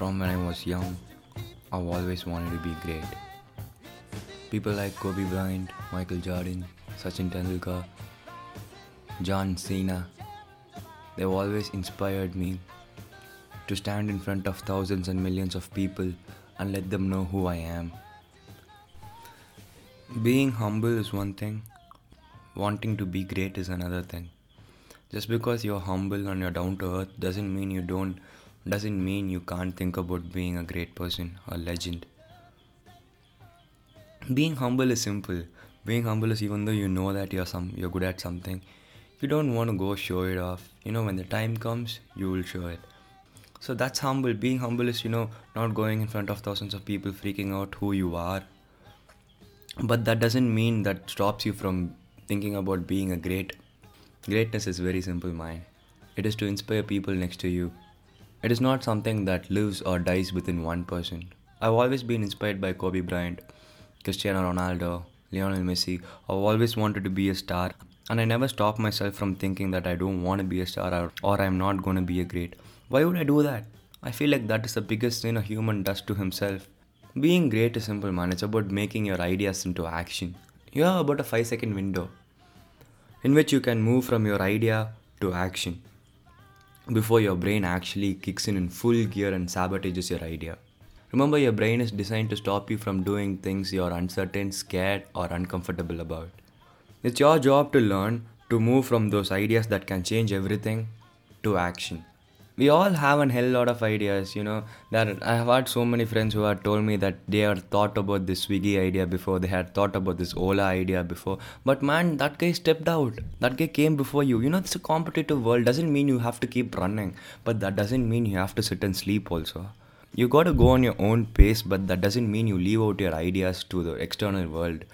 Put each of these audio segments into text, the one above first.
From when I was young, I've always wanted to be great. People like Kobe Bryant, Michael Jordan, Sachin Tendulkar, John Cena, they've always inspired me to stand in front of thousands and millions of people and let them know who I am. Being humble is one thing, wanting to be great is another thing. Just because you're humble and you're down to earth doesn't mean you don't doesn't mean you can't think about being a great person, a legend. Being humble is simple. Being humble is even though you know that you're some you're good at something, you don't want to go show it off. You know when the time comes, you will show it. So that's humble. Being humble is you know not going in front of thousands of people freaking out who you are. But that doesn't mean that stops you from thinking about being a great. Greatness is very simple, mind. It is to inspire people next to you it is not something that lives or dies within one person. I've always been inspired by Kobe Bryant, Cristiano Ronaldo, Lionel Messi. I've always wanted to be a star, and I never stop myself from thinking that I don't want to be a star or, or I'm not going to be a great. Why would I do that? I feel like that is the biggest sin a human does to himself. Being great is simple, man. It's about making your ideas into action. You have about a 5 second window in which you can move from your idea to action before your brain actually kicks in in full gear and sabotages your idea. Remember, your brain is designed to stop you from doing things you're uncertain, scared, or uncomfortable about. It's your job to learn to move from those ideas that can change everything to action we all have a hell lot of ideas you know. That i have had so many friends who have told me that they had thought about this swiggy idea before they had thought about this ola idea before. But man that guy stepped out. That guy came before you. You know it's a competitive world. Doesn't mean you have to keep running but that doesn't mean you have to sit and sleep also. You got to go on your own pace but that doesn't mean you leave out your ideas to the external world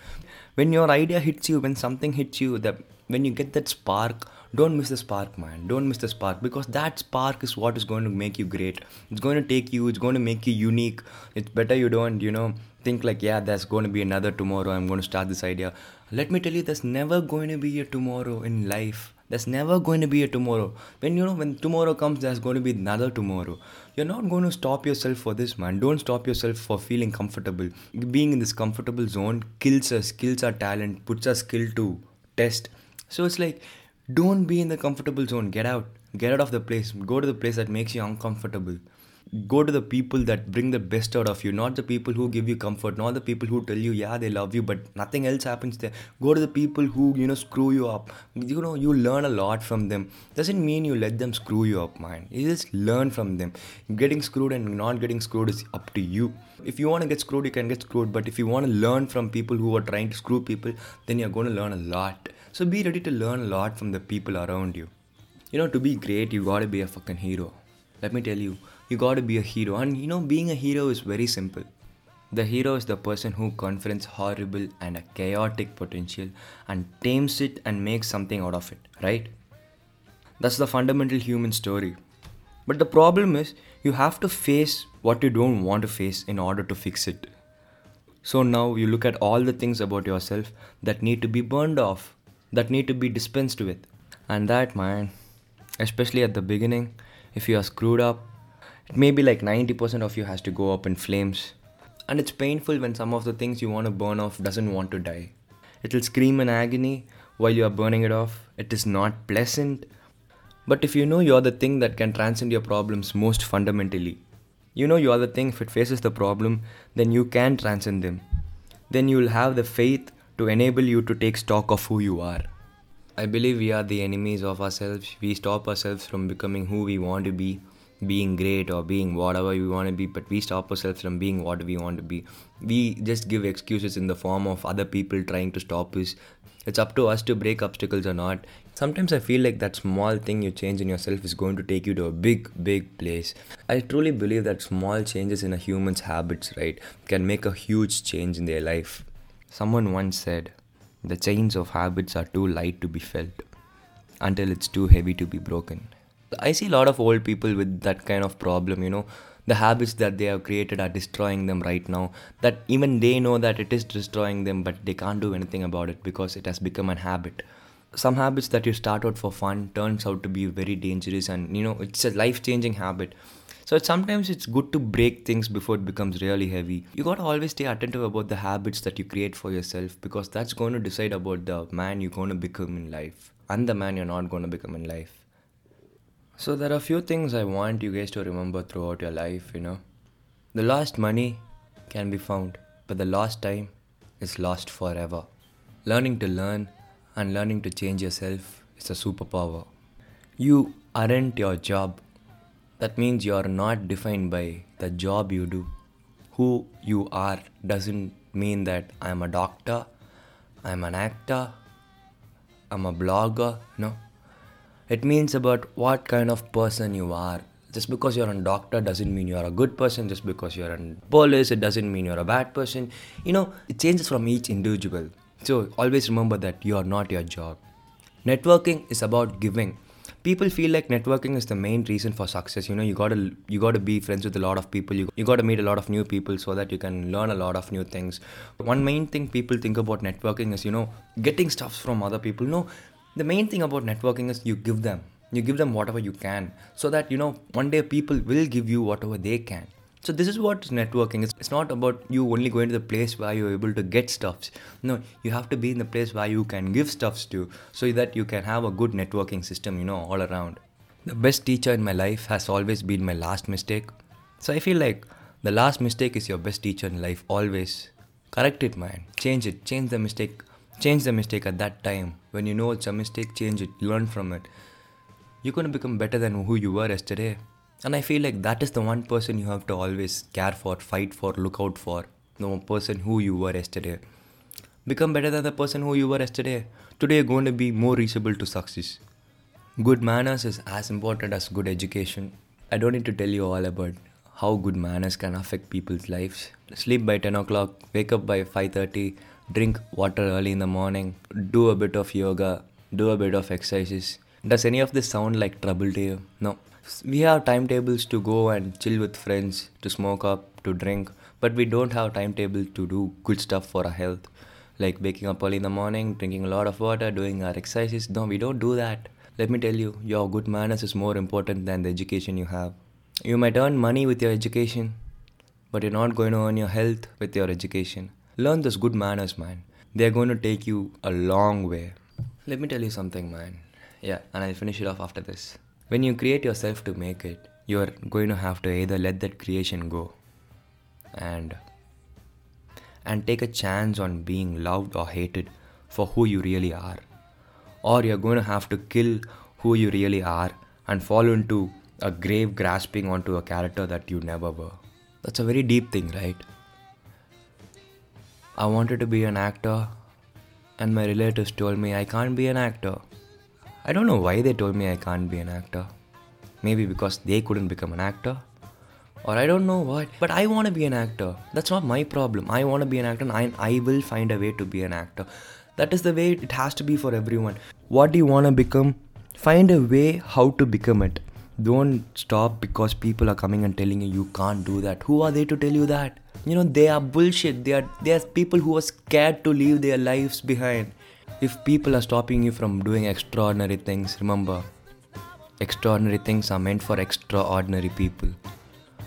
when your idea hits you when something hits you that when you get that spark don't miss the spark man. Don't miss the spark because that spark is what is going to make you great. It's going to take you it's going to make you unique. It's better you don't you know think like yeah there's going to be another tomorrow. I'm going to start this idea. Let me tell you there's never going to be a tomorrow in life there's never going to be a tomorrow when you know when tomorrow comes there's going to be another tomorrow you're not going to stop yourself for this man don't stop yourself for feeling comfortable being in this comfortable zone kills us kills our talent puts our skill to test so it's like don't be in the comfortable zone. Get out. Get out of the place. Go to the place that makes you uncomfortable. Go to the people that bring the best out of you, not the people who give you comfort, not the people who tell you, yeah, they love you, but nothing else happens there. Go to the people who, you know, screw you up. You know, you learn a lot from them. Doesn't mean you let them screw you up, man. You just learn from them. Getting screwed and not getting screwed is up to you. If you want to get screwed, you can get screwed, but if you want to learn from people who are trying to screw people, then you're going to learn a lot so be ready to learn a lot from the people around you. You know, to be great, you gotta be a fucking hero. Let me tell you, you gotta be a hero. And you know, being a hero is very simple. The hero is the person who confronts horrible and a chaotic potential and tames it and makes something out of it, right? That's the fundamental human story. But the problem is, you have to face what you don't want to face in order to fix it. So now you look at all the things about yourself that need to be burned off that need to be dispensed with. And that, man, especially at the beginning, if you are screwed up, it may be like 90% of you has to go up in flames. And it's painful when some of the things you want to burn off doesn't want to die. It'll scream in agony while you are burning it off. It is not pleasant. But if you know you're the thing that can transcend your problems most fundamentally, you know you are the thing if it faces the problem, then you can transcend them. Then you'll have the faith to enable you to take stock of who you are. I believe we are the enemies of ourselves. We stop ourselves from becoming who we want to be, being great or being whatever we want to be, but we stop ourselves from being what we want to be. We just give excuses in the form of other people trying to stop us. It's up to us to break obstacles or not. Sometimes I feel like that small thing you change in yourself is going to take you to a big, big place. I truly believe that small changes in a human's habits, right, can make a huge change in their life. Someone once said, The chains of habits are too light to be felt until it's too heavy to be broken. I see a lot of old people with that kind of problem, you know. The habits that they have created are destroying them right now. That even they know that it is destroying them, but they can't do anything about it because it has become a habit. Some habits that you start out for fun turns out to be very dangerous, and you know, it's a life changing habit So sometimes it's good to break things before it becomes really heavy. You gotta always stay attentive about the habits that you create for yourself because that's going to decide about the man you're going to become in life and the man you're not going to become in life. So there are a few things I want you guys to remember throughout your life, you know. The lost money can be found, but the lost time is lost forever. Learning to learn and learning to change yourself is a superpower. You aren't your job. That means you are not defined by the job you do. Who you are doesn't mean that I'm a doctor, I'm an actor, I'm a blogger. No. It means about what kind of person you are. Just because you're a doctor doesn't mean you're a good person. Just because you're a police, it doesn't mean you're a bad person. You know, it changes from each individual. So always remember that you are not your job. Networking is about giving people feel like networking is the main reason for success you know you gotta you gotta be friends with a lot of people you, you gotta meet a lot of new people so that you can learn a lot of new things one main thing people think about networking is you know getting stuff from other people no the main thing about networking is you give them you give them whatever you can so that you know one day people will give you whatever they can so this is what networking is. It's not about you only going to the place where you're able to get stuffs. No, you have to be in the place where you can give stuffs to, so that you can have a good networking system, you know, all around. The best teacher in my life has always been my last mistake. So I feel like the last mistake is your best teacher in life always. Correct it, man. Change it. Change the mistake. Change the mistake at that time. When you know it's a mistake, change it. Learn from it. You're going to become better than who you were yesterday. And I feel like that is the one person you have to always care for, fight for, look out for. The person who you were yesterday. Become better than the person who you were yesterday. Today you're going to be more reachable to success. Good manners is as important as good education. I don't need to tell you all about how good manners can affect people's lives. Sleep by 10 o'clock, wake up by 5:30, drink water early in the morning, do a bit of yoga, do a bit of exercises. Does any of this sound like trouble to you? No we have timetables to go and chill with friends, to smoke up, to drink, but we don't have timetable to do good stuff for our health, like waking up early in the morning, drinking a lot of water, doing our exercises. No, we don't do that. Let me tell you, your good manners is more important than the education you have. You might earn money with your education, but you're not going to earn your health with your education. Learn those good manners, man. They're going to take you a long way. Let me tell you something, man. Yeah, and I'll finish it off after this. When you create yourself to make it, you're going to have to either let that creation go and and take a chance on being loved or hated for who you really are. Or you're going to have to kill who you really are and fall into a grave grasping onto a character that you never were. That's a very deep thing, right? I wanted to be an actor, and my relatives told me I can't be an actor. I don't know why they told me I can't be an actor. Maybe because they couldn't become an actor. Or I don't know what. But I want to be an actor. That's not my problem. I want to be an actor and I, I will find a way to be an actor. That is the way it has to be for everyone. What do you want to become? Find a way how to become it. Don't stop because people are coming and telling you you can't do that. Who are they to tell you that? You know, they are bullshit. They are they are people who are scared to leave their lives behind. If people are stopping you from doing extraordinary things, remember, extraordinary things are meant for extraordinary people.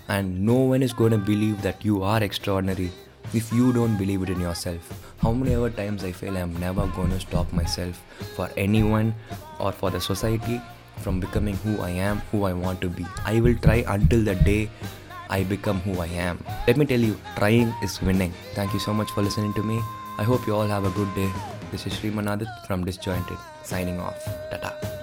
And no one is going to believe that you are extraordinary if you don't believe it in yourself. How many ever times I feel I'm never going to stop myself for anyone or for the society from becoming who I am, who I want to be. I will try until the day I become who I am. Let me tell you, trying is winning. Thank you so much for listening to me. I hope you all have a good day. This is Srimanadit from Disjointed, signing off. Tata.